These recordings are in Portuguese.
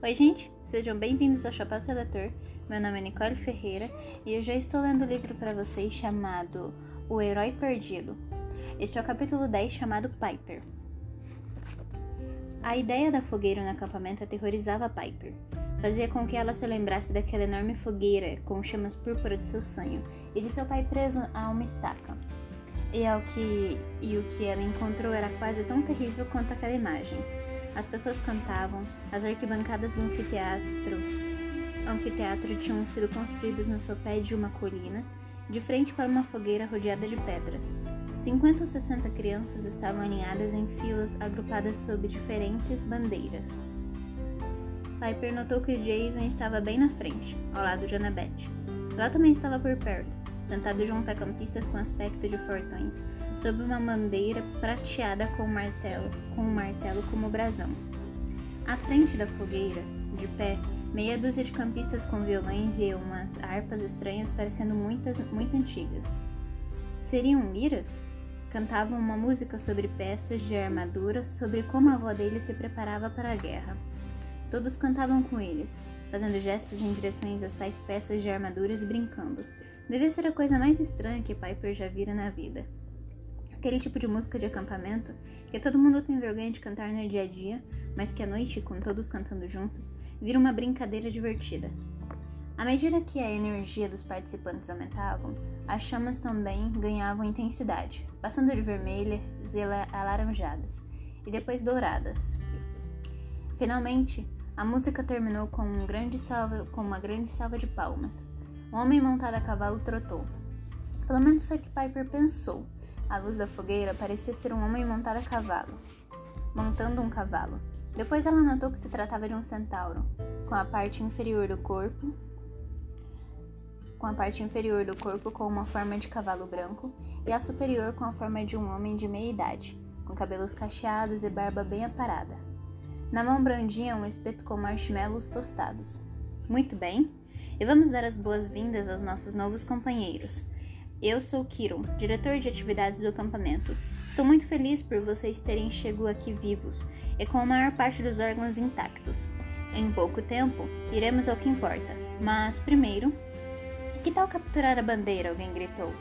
Oi, gente, sejam bem-vindos ao Chapéu Seletor. Meu nome é Nicole Ferreira e eu já estou lendo o livro para vocês chamado O Herói Perdido. Este é o capítulo 10 chamado Piper. A ideia da fogueira no acampamento aterrorizava Piper. Fazia com que ela se lembrasse daquela enorme fogueira com chamas púrpura de seu sonho e de seu pai preso a uma estaca. E, ao que, e o que ela encontrou era quase tão terrível quanto aquela imagem. As pessoas cantavam, as arquibancadas do anfiteatro, anfiteatro tinham sido construídas no sopé de uma colina, de frente para uma fogueira rodeada de pedras. 50 ou 60 crianças estavam alinhadas em filas agrupadas sob diferentes bandeiras. Piper notou que Jason estava bem na frente, ao lado de Annabeth. Ela também estava por perto, sentado junto a campistas com aspecto de fortões, sob uma bandeira prateada com um martelo, com um martelo como brasão. À frente da fogueira, de pé, meia dúzia de campistas com violões e umas harpas estranhas parecendo muitas, muito antigas. Seriam liras? Cantavam uma música sobre peças de armadura, sobre como a avó deles se preparava para a guerra. Todos cantavam com eles, fazendo gestos em direções às tais peças de armaduras e brincando. Devia ser a coisa mais estranha que Piper já vira na vida. Aquele tipo de música de acampamento que todo mundo tem vergonha de cantar no dia a dia, mas que à noite, com todos cantando juntos, vira uma brincadeira divertida. À medida que a energia dos participantes aumentavam, as chamas também ganhavam intensidade, passando de vermelhas e alaranjadas, e depois douradas. Finalmente, a música terminou com, um grande com uma grande salva de palmas. Um homem montado a cavalo trotou. Pelo menos foi o que Piper pensou. A luz da fogueira parecia ser um homem montado a cavalo, montando um cavalo. Depois ela notou que se tratava de um centauro, com a parte inferior do corpo com a parte inferior do corpo com uma forma de cavalo branco e a superior com a forma de um homem de meia idade, com cabelos cacheados e barba bem aparada. Na mão brandia um espeto com marshmallows tostados. Muito bem, e vamos dar as boas-vindas aos nossos novos companheiros. Eu sou Kiron, diretor de atividades do acampamento. Estou muito feliz por vocês terem chegado aqui vivos e com a maior parte dos órgãos intactos. Em pouco tempo, iremos ao que importa. Mas, primeiro, que tal capturar a bandeira? Alguém gritou.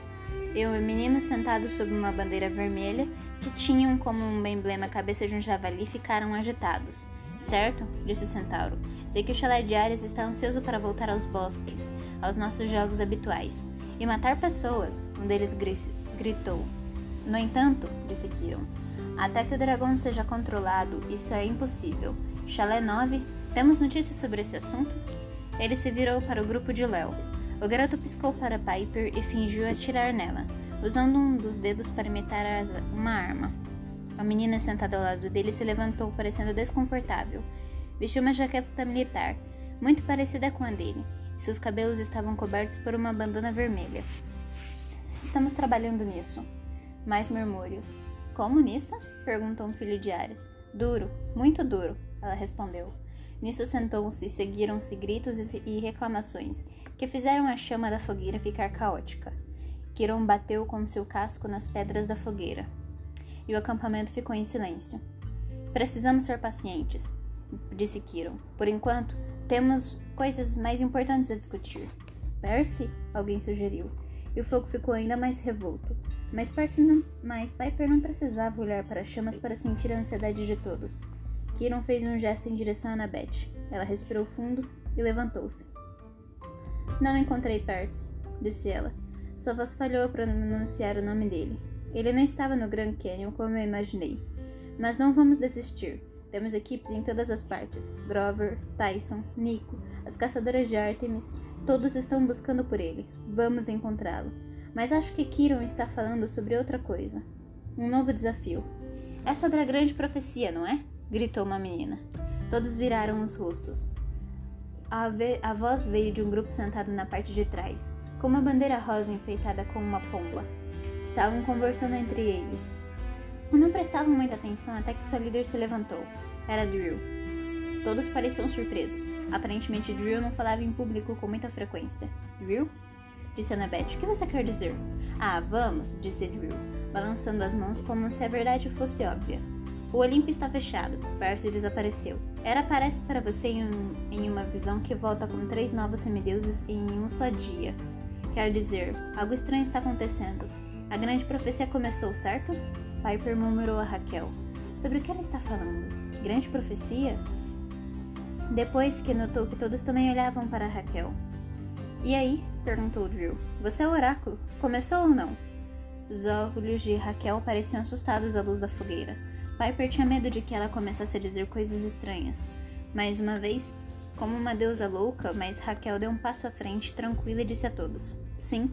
Eu e o menino sentados sob uma bandeira vermelha, que tinham como um emblema a cabeça de um javali, ficaram agitados. Certo? disse o centauro. Sei que o chalé de Ares está ansioso para voltar aos bosques, aos nossos jogos habituais. E matar pessoas, um deles gri gritou. No entanto, disse Kiron, até que o dragão seja controlado, isso é impossível. Chalé 9, temos notícias sobre esse assunto? Ele se virou para o grupo de Léo. O garoto piscou para Piper e fingiu atirar nela, usando um dos dedos para imitar uma arma. A menina sentada ao lado dele se levantou, parecendo desconfortável. Vestiu uma jaqueta militar, muito parecida com a dele. Seus cabelos estavam cobertos por uma bandana vermelha. Estamos trabalhando nisso. Mais murmúrios. Como nisso? perguntou um filho de Ares. Duro, muito duro, ela respondeu. Nisso sentou-se e seguiram-se gritos e reclamações, que fizeram a chama da fogueira ficar caótica. Kiron bateu com seu casco nas pedras da fogueira. E o acampamento ficou em silêncio. Precisamos ser pacientes disse Kiron. Por enquanto, temos coisas mais importantes a discutir. Percy? Alguém sugeriu. E o fogo ficou ainda mais revolto. Mas, Percy não, mas Piper não precisava olhar para as chamas para sentir a ansiedade de todos. Kiron fez um gesto em direção a Annabeth. Ela respirou fundo e levantou-se. Não encontrei Percy, disse ela. Sua voz falhou a pronunciar o nome dele. Ele não estava no Grand Canyon como eu imaginei. Mas não vamos desistir. Temos equipes em todas as partes. Grover, Tyson, Nico, as caçadoras de Artemis, todos estão buscando por ele. Vamos encontrá-lo. Mas acho que Kiron está falando sobre outra coisa. Um novo desafio. É sobre a grande profecia, não é? gritou uma menina. Todos viraram os rostos. A, a voz veio de um grupo sentado na parte de trás, com uma bandeira rosa enfeitada com uma pomba. Estavam conversando entre eles. Não prestavam muita atenção até que sua líder se levantou. Era Drill. Todos pareciam surpresos. Aparentemente, Drill não falava em público com muita frequência. Drill? Disse Annabeth. O que você quer dizer? Ah, vamos, disse Drill, balançando as mãos como se a verdade fosse óbvia. O Olimpo está fechado. Percy desapareceu. Era aparece para você em, um, em uma visão que volta com três novos semideuses em um só dia. Quer dizer, algo estranho está acontecendo. A grande profecia começou, certo? Piper murmurou a Raquel. Sobre o que ela está falando? Grande profecia? Depois que notou que todos também olhavam para Raquel. E aí? perguntou Drew. Você é o oráculo? Começou ou não? Os olhos de Raquel pareciam assustados à luz da fogueira. Piper tinha medo de que ela começasse a dizer coisas estranhas. Mais uma vez, como uma deusa louca, mas Raquel deu um passo à frente, tranquila, e disse a todos: Sim,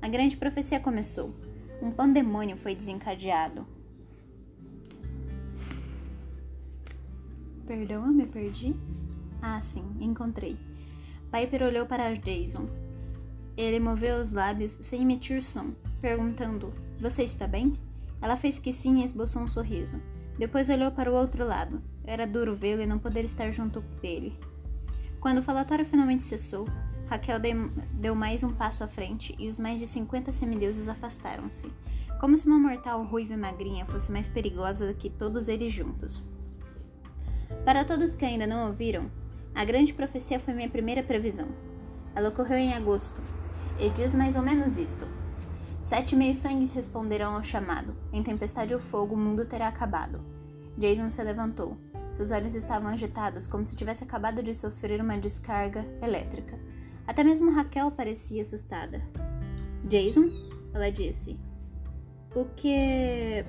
a grande profecia começou. Um pandemônio foi desencadeado. Perdão, eu me perdi? Ah, sim, encontrei. Piper olhou para Jason. Ele moveu os lábios sem emitir som, perguntando: Você está bem? Ela fez que sim e esboçou um sorriso. Depois olhou para o outro lado. Era duro vê-lo e não poder estar junto dele. Quando o falatório finalmente cessou, Raquel deu mais um passo à frente e os mais de 50 semideuses afastaram-se, como se uma mortal ruiva e magrinha fosse mais perigosa do que todos eles juntos. Para todos que ainda não ouviram, a grande profecia foi minha primeira previsão. Ela ocorreu em agosto, e diz mais ou menos isto. Sete meios sangues responderão ao chamado. Em tempestade ou fogo, o mundo terá acabado. Jason se levantou. Seus olhos estavam agitados, como se tivesse acabado de sofrer uma descarga elétrica. Até mesmo Raquel parecia assustada. Jason? Ela disse. O que.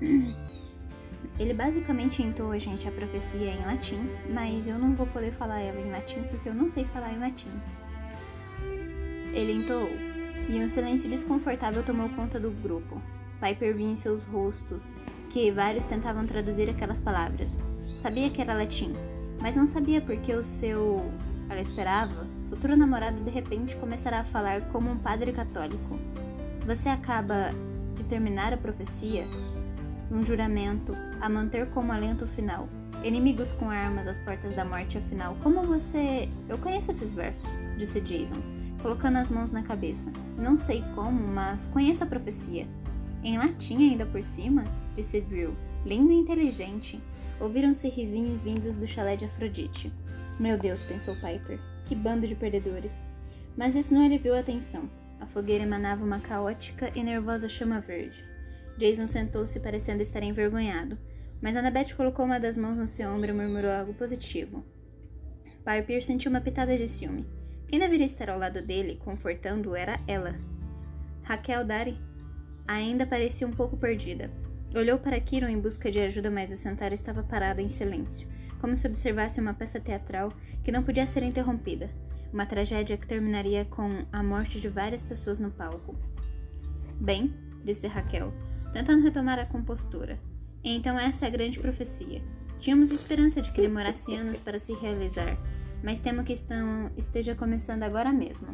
Ele basicamente entoou a gente a profecia em latim, mas eu não vou poder falar ela em latim porque eu não sei falar em latim. Ele entoou e um silêncio desconfortável tomou conta do grupo. Piper via em seus rostos que vários tentavam traduzir aquelas palavras. Sabia que era latim, mas não sabia porque o seu, ela esperava, futuro namorado de repente começará a falar como um padre católico. Você acaba de terminar a profecia, um juramento a manter como alento final. Inimigos com armas às portas da morte, afinal. Como você. Eu conheço esses versos, disse Jason colocando as mãos na cabeça. Não sei como, mas conheço a profecia. Em latim ainda por cima, disse Drill, lindo e inteligente. Ouviram-se risinhos vindos do chalé de Afrodite. Meu Deus, pensou Piper, que bando de perdedores. Mas isso não aliviou a atenção. A fogueira emanava uma caótica e nervosa chama verde. Jason sentou-se parecendo estar envergonhado, mas Annabeth colocou uma das mãos no seu ombro e murmurou algo positivo. Piper sentiu uma pitada de ciúme. Quem deveria estar ao lado dele, confortando-o, era ela. Raquel Dari ainda parecia um pouco perdida. Olhou para Kiron em busca de ajuda, mas o centauro estava parado em silêncio, como se observasse uma peça teatral que não podia ser interrompida. Uma tragédia que terminaria com a morte de várias pessoas no palco. Bem, disse Raquel, tentando retomar a compostura. Então essa é a grande profecia. Tínhamos esperança de que demorasse anos para se realizar, mas temo que estão, esteja começando agora mesmo.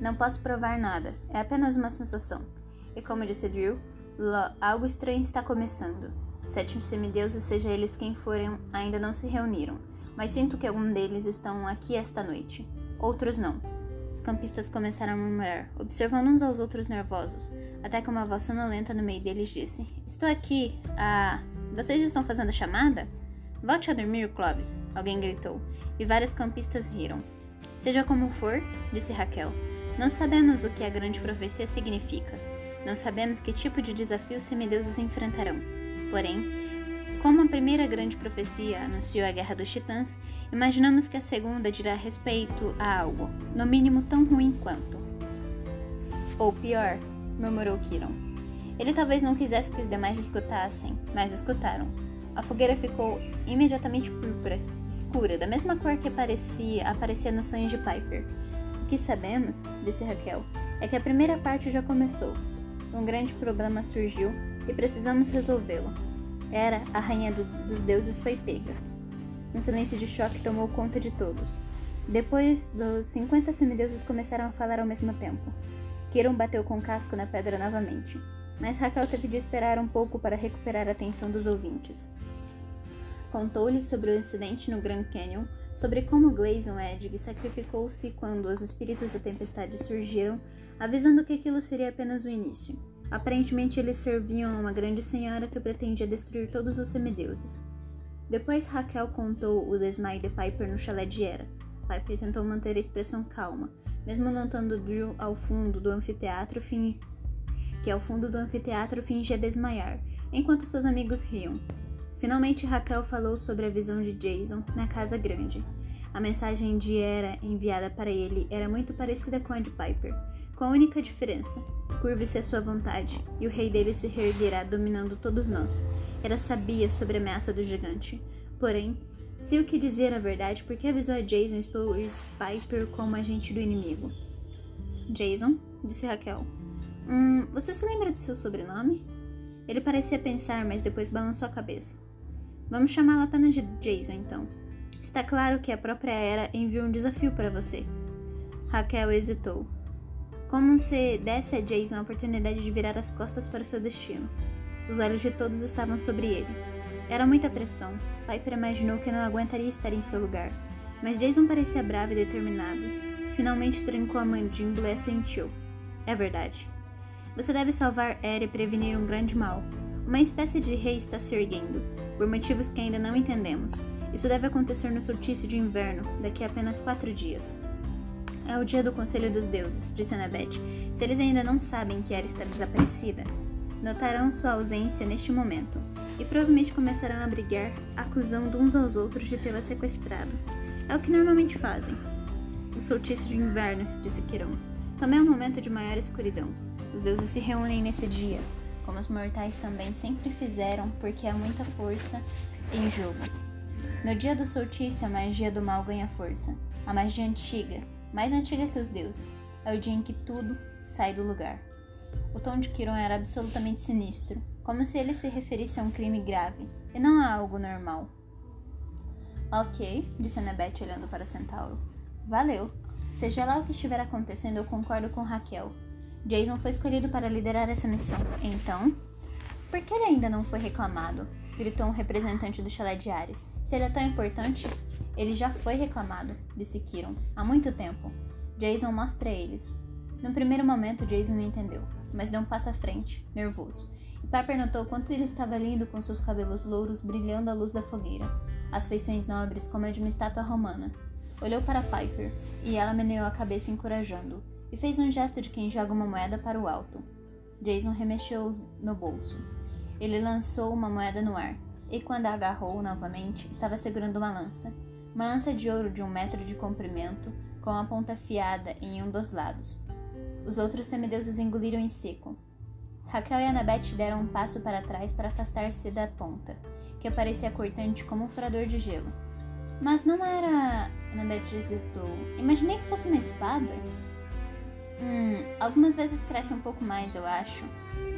Não posso provar nada, é apenas uma sensação. E como disse Drew, algo estranho está começando. Sete semideuses, seja eles quem forem, ainda não se reuniram, mas sinto que algum deles estão aqui esta noite. Outros não. Os campistas começaram a murmurar, observando uns aos outros nervosos, até que uma voz sonolenta no meio deles disse: Estou aqui. Ah, vocês estão fazendo a chamada? Volte a dormir, Clovis, alguém gritou, e vários campistas riram. Seja como for, disse Raquel, não sabemos o que a grande profecia significa. Não sabemos que tipo de desafio os semideuses enfrentarão. Porém, como a primeira grande profecia anunciou a guerra dos titãs, imaginamos que a segunda dirá respeito a algo, no mínimo tão ruim quanto. Ou pior, murmurou Kiron. Ele talvez não quisesse que os demais escutassem, mas escutaram. A fogueira ficou imediatamente púrpura, escura, da mesma cor que aparecia, aparecia nos sonhos de Piper. O que sabemos, disse Raquel, é que a primeira parte já começou. Um grande problema surgiu e precisamos resolvê-lo. Era a rainha do, dos deuses foi pega. Um silêncio de choque tomou conta de todos. Depois, dos 50 semideuses começaram a falar ao mesmo tempo. Kiron bateu com o casco na pedra novamente mas Raquel teve de esperar um pouco para recuperar a atenção dos ouvintes. Contou-lhes sobre o incidente no Grand Canyon, sobre como Gleison Edg sacrificou-se quando os espíritos da tempestade surgiram, avisando que aquilo seria apenas o início. Aparentemente, eles serviam a uma grande senhora que pretendia destruir todos os semideuses. Depois Raquel contou o desmaio de Piper no chalé de Hera. Piper tentou manter a expressão calma, mesmo notando Drew ao fundo do anfiteatro fin... que ao fundo do anfiteatro fingia desmaiar, enquanto seus amigos riam. Finalmente Raquel falou sobre a visão de Jason na casa grande. A mensagem de Hera enviada para ele era muito parecida com a de Piper, com a única diferença: curve-se a sua vontade, e o rei dele se reerguerá dominando todos nós. Ela sabia sobre a ameaça do gigante. Porém, se o que dizer era verdade, por que avisou a Jason expor Piper como agente do inimigo? Jason, disse Raquel. Hum, você se lembra de seu sobrenome? Ele parecia pensar, mas depois balançou a cabeça. Vamos chamá-lo apenas de Jason, então. Está claro que a própria Era enviou um desafio para você. Raquel hesitou. Como se desse a Jason a oportunidade de virar as costas para o seu destino. Os olhos de todos estavam sobre ele. Era muita pressão. Piper imaginou que não aguentaria estar em seu lugar. Mas Jason parecia bravo e determinado. Finalmente trancou a mandíbula e assentiu. É verdade. Você deve salvar Era e prevenir um grande mal. Uma espécie de rei está se erguendo, por motivos que ainda não entendemos. Isso deve acontecer no solstício de inverno, daqui a apenas quatro dias. É o dia do Conselho dos Deuses, disse Annabeth. Se eles ainda não sabem que Era está desaparecida, notarão sua ausência neste momento e provavelmente começarão a brigar, acusando uns aos outros de tê-la sequestrado. É o que normalmente fazem. O solstício de inverno, disse Quirão. Também é um momento de maior escuridão. Os deuses se reúnem nesse dia, como os mortais também sempre fizeram, porque há muita força em jogo. No dia do solstício, a magia do mal ganha força. A magia antiga, mais antiga que os deuses, é o dia em que tudo sai do lugar. O tom de Kiron era absolutamente sinistro, como se ele se referisse a um crime grave, e não a algo normal. Ok, disse Annabeth olhando para Centauro. Valeu. Seja lá o que estiver acontecendo, eu concordo com Raquel. Jason foi escolhido para liderar essa missão. Então, por que ele ainda não foi reclamado? gritou um representante do chalé de Ares. Se ele é tão importante, ele já foi reclamado, disse Kiron, há muito tempo. Jason mostra a eles. No primeiro momento, Jason não entendeu, mas deu um passo à frente, nervoso. E Piper notou quanto ele estava lindo com seus cabelos louros brilhando à luz da fogueira, as feições nobres como a de uma estátua romana. Olhou para Piper, e ela meneou a cabeça encorajando e fez um gesto de quem joga uma moeda para o alto. Jason remexeu no bolso. Ele lançou uma moeda no ar, e quando a agarrou novamente, estava segurando uma lança. Uma lança de ouro de um metro de comprimento, com a ponta afiada em um dos lados. Os outros semideuses engoliram em seco. Raquel e Annabeth deram um passo para trás para afastar-se da ponta, que parecia cortante como um furador de gelo. Mas não era. Annabeth hesitou. Imaginei que fosse uma espada. Hum, algumas vezes cresce um pouco mais, eu acho.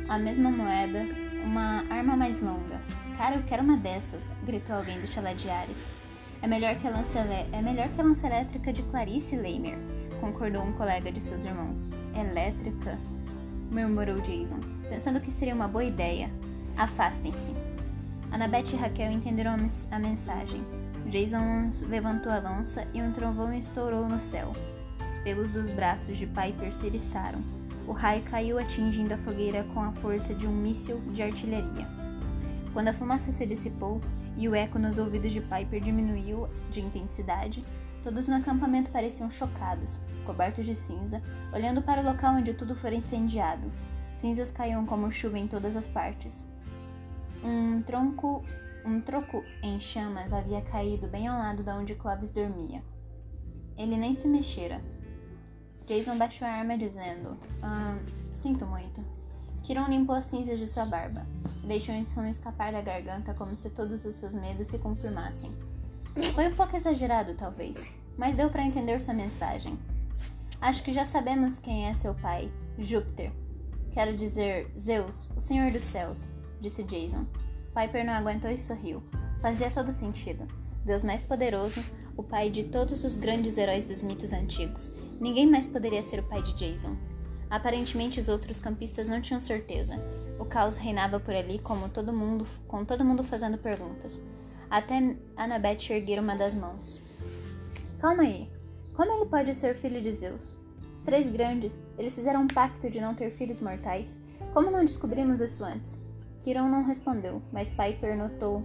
A mesma moeda, uma arma mais longa. Cara, eu quero uma dessas, gritou alguém do chalé de Ares. É melhor que a lança, é melhor que a lança elétrica de Clarice Leimer concordou um colega de seus irmãos. Elétrica? murmurou Jason, pensando que seria uma boa ideia. Afastem-se. Annabeth e Raquel entenderam a mensagem. Jason levantou a lança e um trovão estourou no céu. Os pelos dos braços de Piper se eriçaram. O raio caiu atingindo a fogueira com a força de um míssil de artilharia. Quando a fumaça se dissipou e o eco nos ouvidos de Piper diminuiu de intensidade, Todos no acampamento pareciam chocados, cobertos de cinza, olhando para o local onde tudo fora incendiado. Cinzas caíam como chuva em todas as partes. Um tronco, um troco em chamas havia caído bem ao lado de onde Clovis dormia. Ele nem se mexera. Jason baixou a arma dizendo: ah, Sinto muito. Kiron limpou as cinzas de sua barba. Deixou um som escapar da garganta como se todos os seus medos se confirmassem. Foi um pouco exagerado, talvez, mas deu para entender sua mensagem. Acho que já sabemos quem é seu pai, Júpiter. Quero dizer, Zeus, o Senhor dos Céus, disse Jason. Piper não aguentou e sorriu. Fazia todo sentido. Deus mais poderoso, o pai de todos os grandes heróis dos mitos antigos. Ninguém mais poderia ser o pai de Jason. Aparentemente os outros campistas não tinham certeza. O caos reinava por ali como todo mundo, com todo mundo fazendo perguntas até Annabeth erguer uma das mãos. Calma aí. Como ele pode ser filho de Zeus? Os três grandes, eles fizeram um pacto de não ter filhos mortais. Como não descobrimos isso antes? Kiron não respondeu, mas Piper notou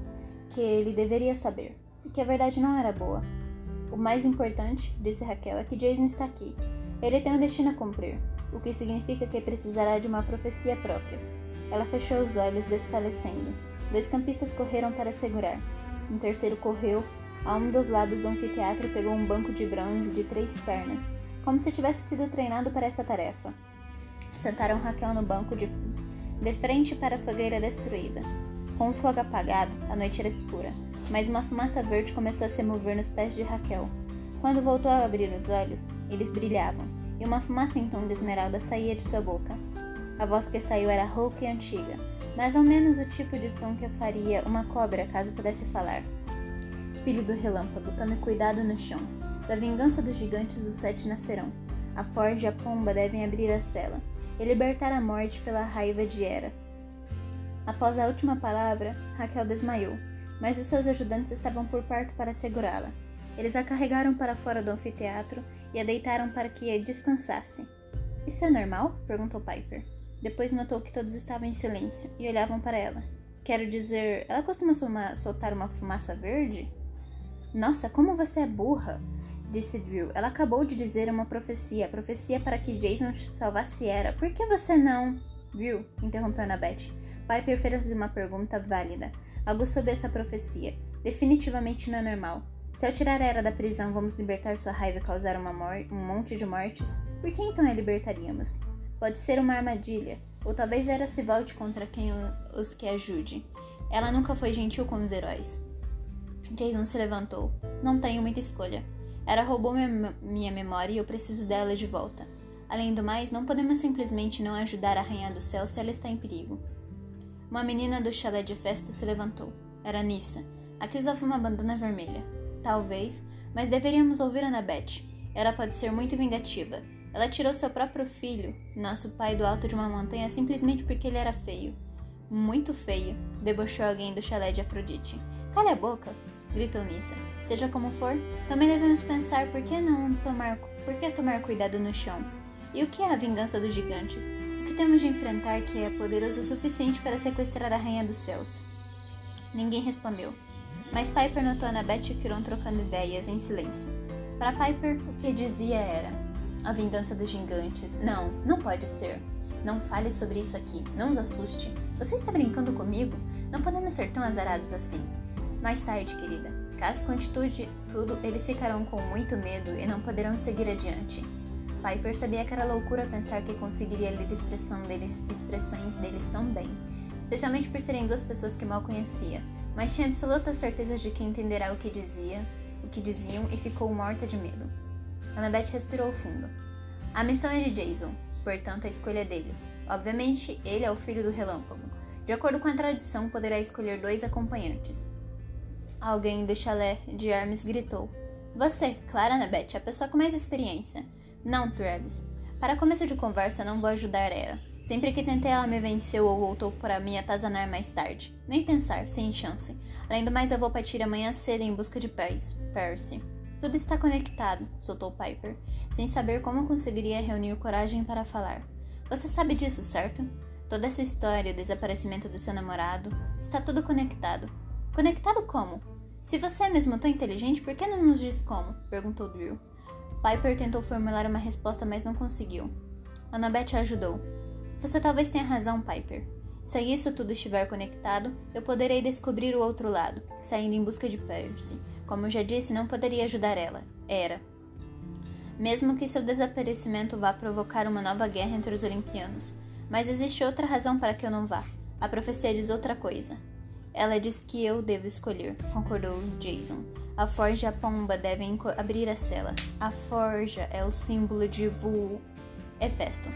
que ele deveria saber, e que a verdade não era boa. O mais importante, disse Raquel, é que Jason está aqui. Ele tem um destino a cumprir, o que significa que precisará de uma profecia própria. Ela fechou os olhos, desfalecendo. Dois campistas correram para segurar. Um terceiro correu a um dos lados do anfiteatro e pegou um banco de bronze de três pernas, como se tivesse sido treinado para essa tarefa. Sentaram Raquel no banco de, de frente para a fogueira destruída. Com o fogo apagado, a noite era escura, mas uma fumaça verde começou a se mover nos pés de Raquel. Quando voltou a abrir os olhos, eles brilhavam, e uma fumaça em tom de esmeralda saía de sua boca. A voz que saiu era rouca e antiga, mais ou menos o tipo de som que faria uma cobra caso pudesse falar. Filho do relâmpago, tome cuidado no chão. Da vingança dos gigantes os sete nascerão. A forja e a pomba devem abrir a cela e libertar a morte pela raiva de Hera. Após a última palavra, Raquel desmaiou, mas os seus ajudantes estavam por perto para segurá-la. Eles a carregaram para fora do anfiteatro e a deitaram para que descansasse. Isso é normal? perguntou Piper. Depois notou que todos estavam em silêncio e olhavam para ela. Quero dizer, ela costuma soltar uma fumaça verde? Nossa, como você é burra! disse Drill. Ela acabou de dizer uma profecia, profecia para que Jason salvasse Era. Por que você não? Drill, interrompeu Annabeth. Piper fez uma pergunta válida. Algo sobre essa profecia. Definitivamente não é normal. Se ao tirar Era da prisão vamos libertar sua raiva e causar um monte de mortes, por que então a libertaríamos? Pode ser uma armadilha, ou talvez Era se volte contra quem os que ajude. Ela nunca foi gentil com os heróis. Jason se levantou. Não tenho muita escolha. Era roubou minha, minha memória e eu preciso dela de volta. Além do mais, não podemos simplesmente não ajudar a Rainha do Céu se ela está em perigo. Uma menina do chalé de Festo se levantou. Era Nissa, a que usava uma bandana vermelha. Talvez, mas deveríamos ouvir Annabeth. Ela pode ser muito vingativa. Ela tirou seu próprio filho, nosso pai, do alto de uma montanha simplesmente porque ele era feio. Muito feio, debochou alguém do chalé de Afrodite. Cale a boca, gritou Nissa. Seja como for, também devemos pensar por que não tomar, por que tomar cuidado no chão. E o que é a vingança dos gigantes? O que temos de enfrentar que é poderoso o suficiente para sequestrar a Rainha dos Céus? Ninguém respondeu. Mas Piper notou Annabeth e Kiron trocando ideias em silêncio. Para Piper, o que dizia era: A vingança dos gigantes. Não, não pode ser. Não fale sobre isso aqui. Não os assuste. Você está brincando comigo? Não podemos ser tão azarados assim. Mais tarde, querida. Caso continue tudo, eles ficarão com muito medo e não poderão seguir adiante. Piper sabia que era loucura pensar que conseguiria ler expressão deles, expressões deles tão bem, especialmente por serem duas pessoas que mal conhecia, mas tinha absoluta certeza de que entenderá o que dizia, o que diziam e ficou morta de medo. Annabeth respirou fundo. A missão é de Jason, portanto a escolha é dele. Obviamente, ele é o filho do relâmpago. De acordo com a tradição, poderá escolher dois acompanhantes. Alguém do chalé de Hermes gritou. Você, Clara Annabeth, a pessoa com mais experiência. Não, Travis. Para começo de conversa, não vou ajudar ela. Sempre que tentei, ela me venceu ou voltou para me atazanar mais tarde. Nem pensar, sem chance. Além do mais, eu vou partir amanhã cedo em busca de Percy. Tudo está conectado, soltou Piper, sem saber como conseguiria reunir coragem para falar. Você sabe disso, certo? Toda essa história, o desaparecimento do seu namorado, está tudo conectado. Conectado como? Se você é mesmo tão inteligente, por que não nos diz como? perguntou Drill. Piper tentou formular uma resposta, mas não conseguiu. Annabeth ajudou. Você talvez tenha razão, Piper. Se isso tudo estiver conectado, eu poderei descobrir o outro lado, saindo em busca de Percy. Como eu já disse, não poderia ajudar ela. Era. Mesmo que seu desaparecimento vá provocar uma nova guerra entre os Olimpianos. Mas existe outra razão para que eu não vá. A profecia diz outra coisa. Ela diz que eu devo escolher, concordou Jason. A forja e a pomba devem abrir a cela. A forja é o símbolo de Vu Hefesto.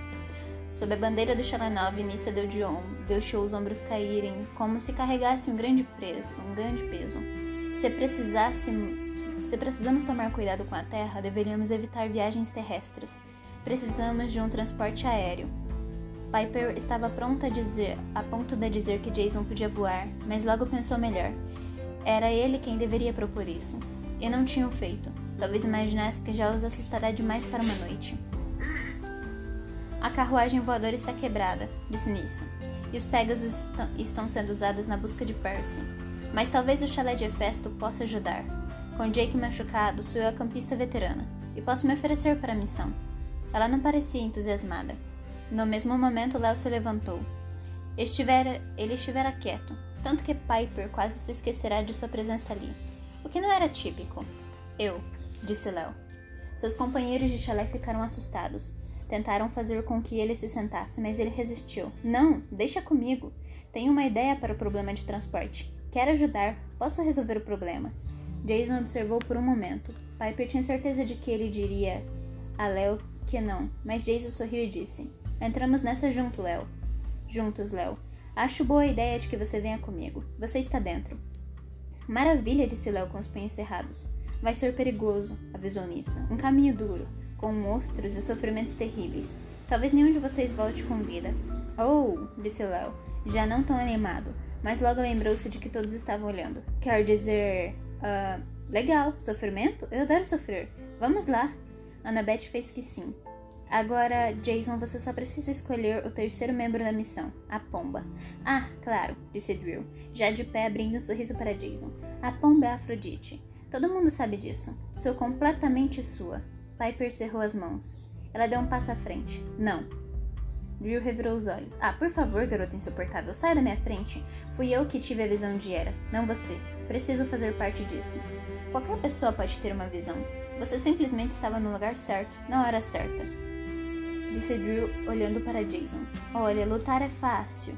Sob a bandeira do Chalanov, Nissa deu de ombro, deixou os ombros caírem, como se carregasse um grande, um grande peso. Se precisássemos, se precisamos tomar cuidado com a Terra, deveríamos evitar viagens terrestres. Precisamos de um transporte aéreo. Piper estava pronta a dizer, a ponto de dizer que Jason podia voar, mas logo pensou melhor. Era ele quem deveria propor isso. E não tinha o feito. Talvez imaginasse que já os assustará demais para uma noite. A carruagem voadora está quebrada, disse Nissa, e os Pegasus estão sendo usados na busca de Percy. Mas talvez o chalé de Hefesto possa ajudar. Com Jake machucado, sou eu a campista veterana e posso me oferecer para a missão. Ela não parecia entusiasmada. No mesmo momento, Léo se levantou. Estivera, ele estivera quieto, tanto que Piper quase se esquecerá de sua presença ali. O que não era típico. Eu, disse Léo. Seus companheiros de chalé ficaram assustados. Tentaram fazer com que ele se sentasse, mas ele resistiu. Não, deixa comigo. Tenho uma ideia para o problema de transporte. Quero ajudar. Posso resolver o problema. Jason observou por um momento. Piper tinha certeza de que ele diria a Léo que não, mas Jason sorriu e disse: Entramos nessa junto, Léo. Juntos, Léo. Acho boa a ideia de que você venha comigo. Você está dentro. Maravilha, disse Léo com os punhos cerrados. Vai ser perigoso, avisou nisso. Um caminho duro, com monstros e sofrimentos terríveis. Talvez nenhum de vocês volte com vida. Oh, disse Léo, já não tão animado, mas logo lembrou-se de que todos estavam olhando. Quer dizer. Uh, legal, sofrimento? Eu adoro sofrer. Vamos lá. Annabeth fez que sim. Agora, Jason, você só precisa escolher o terceiro membro da missão, a Pomba. Ah, claro, disse Drill, já de pé abrindo um sorriso para Jason. A Pomba é Afrodite. Todo mundo sabe disso. Sou completamente sua. Piper cerrou as mãos. Ela deu um passo à frente. Não. Drill revirou os olhos. Ah, por favor, garota insuportável, saia da minha frente. Fui eu que tive a visão de Era, não você. Preciso fazer parte disso. Qualquer pessoa pode ter uma visão. Você simplesmente estava no lugar certo, na hora certa. Disse Drew olhando para Jason. Olha, lutar é fácil.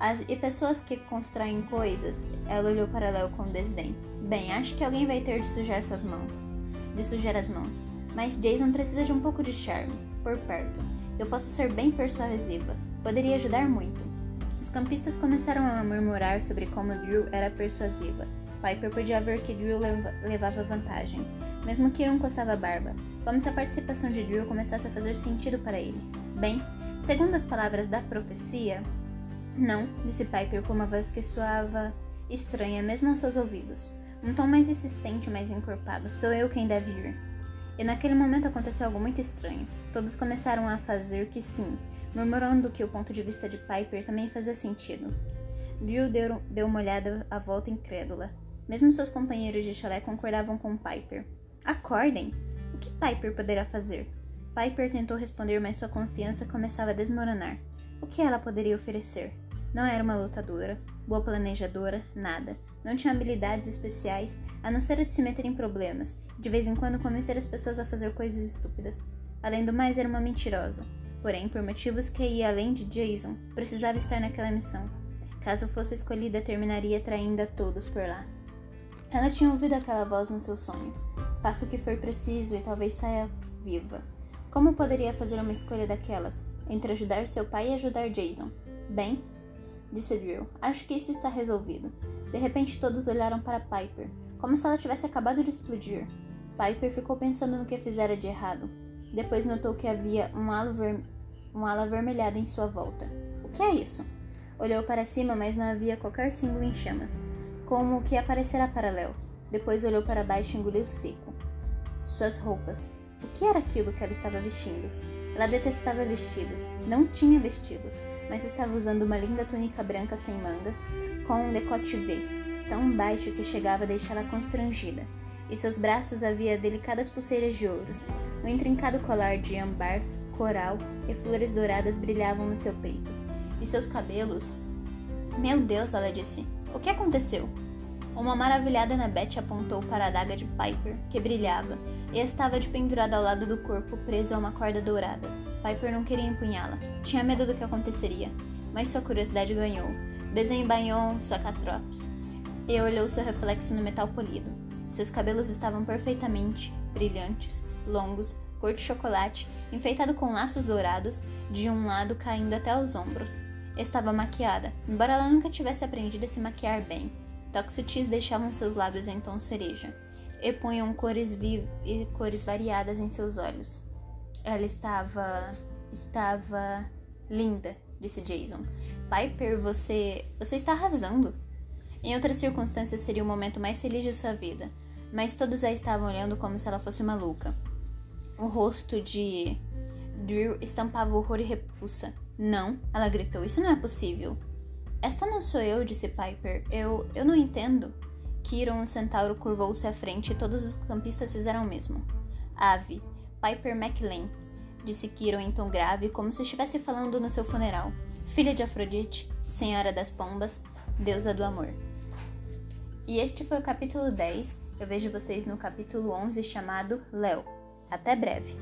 As, e pessoas que constroem coisas, ela olhou para Léo com desdém. Bem, acho que alguém vai ter de sujar suas mãos. De sujar as mãos. Mas Jason precisa de um pouco de charme, por perto. Eu posso ser bem persuasiva. Poderia ajudar muito. Os campistas começaram a murmurar sobre como Drew era persuasiva. Piper podia ver que Drew levava vantagem, mesmo que não coçava a barba, como se a participação de Drew começasse a fazer sentido para ele. Bem, segundo as palavras da profecia, não, disse Piper com uma voz que soava estranha mesmo aos seus ouvidos. Um tom mais insistente, mais encorpado. Sou eu quem deve ir. E naquele momento aconteceu algo muito estranho. Todos começaram a fazer que sim, murmurando que o ponto de vista de Piper também fazia sentido. Drew deu, deu uma olhada à volta incrédula. Mesmo seus companheiros de chalé concordavam com Piper. Acordem! O que Piper poderá fazer? Piper tentou responder, mas sua confiança começava a desmoronar. O que ela poderia oferecer? Não era uma lutadora, boa planejadora, nada. Não tinha habilidades especiais, a não ser a de se meter em problemas, de vez em quando convencer as pessoas a fazer coisas estúpidas. Além do mais, era uma mentirosa. Porém, por motivos que ia além de Jason, precisava estar naquela missão. Caso fosse escolhida, terminaria traindo a todos por lá. Ela tinha ouvido aquela voz no seu sonho. Faça o que for preciso e talvez saia viva. Como poderia fazer uma escolha daquelas? Entre ajudar seu pai e ajudar Jason? Bem, disse Drill, acho que isso está resolvido. De repente todos olharam para Piper, como se ela tivesse acabado de explodir. Piper ficou pensando no que fizera de errado. Depois notou que havia um halo, ver... um em sua volta. O que é isso? Olhou para cima, mas não havia qualquer símbolo em chamas como que aparecerá para Léo. Depois olhou para baixo e engoliu seco. Suas roupas. O que era aquilo que ela estava vestindo? Ela detestava vestidos. Não tinha vestidos, mas estava usando uma linda túnica branca sem mangas, com um decote V, tão baixo que chegava a deixá-la constrangida. E seus braços havia delicadas pulseiras de ouros. Um intrincado colar de âmbar, coral e flores douradas brilhavam no seu peito. E seus cabelos. Meu Deus, ela disse. O que aconteceu? Uma maravilhada Annabeth apontou para a adaga de Piper, que brilhava, e estava de pendurada ao lado do corpo, presa a uma corda dourada. Piper não queria empunhá-la. Tinha medo do que aconteceria, mas sua curiosidade ganhou. Desembainhou sua catrópis e olhou seu reflexo no metal polido. Seus cabelos estavam perfeitamente brilhantes, longos, cor de chocolate, enfeitado com laços dourados, de um lado caindo até os ombros. Estava maquiada, embora ela nunca tivesse aprendido a se maquiar bem. Toques sutis deixavam seus lábios em tom cereja e punham cores, e cores variadas em seus olhos. Ela estava. estava. linda, disse Jason. Piper, você. você está arrasando. Em outras circunstâncias seria o momento mais feliz de sua vida, mas todos a estavam olhando como se ela fosse maluca. O rosto de Drew estampava horror e repulsa. Não, ela gritou, isso não é possível. Esta não sou eu, disse Piper. Eu. eu não entendo. Kiron, o centauro, curvou-se à frente e todos os campistas fizeram o mesmo. Ave, Piper McLean, disse Kiron em tom grave, como se estivesse falando no seu funeral. Filha de Afrodite, Senhora das Pombas, deusa do amor. E este foi o capítulo 10. Eu vejo vocês no capítulo 11 chamado Léo. Até breve!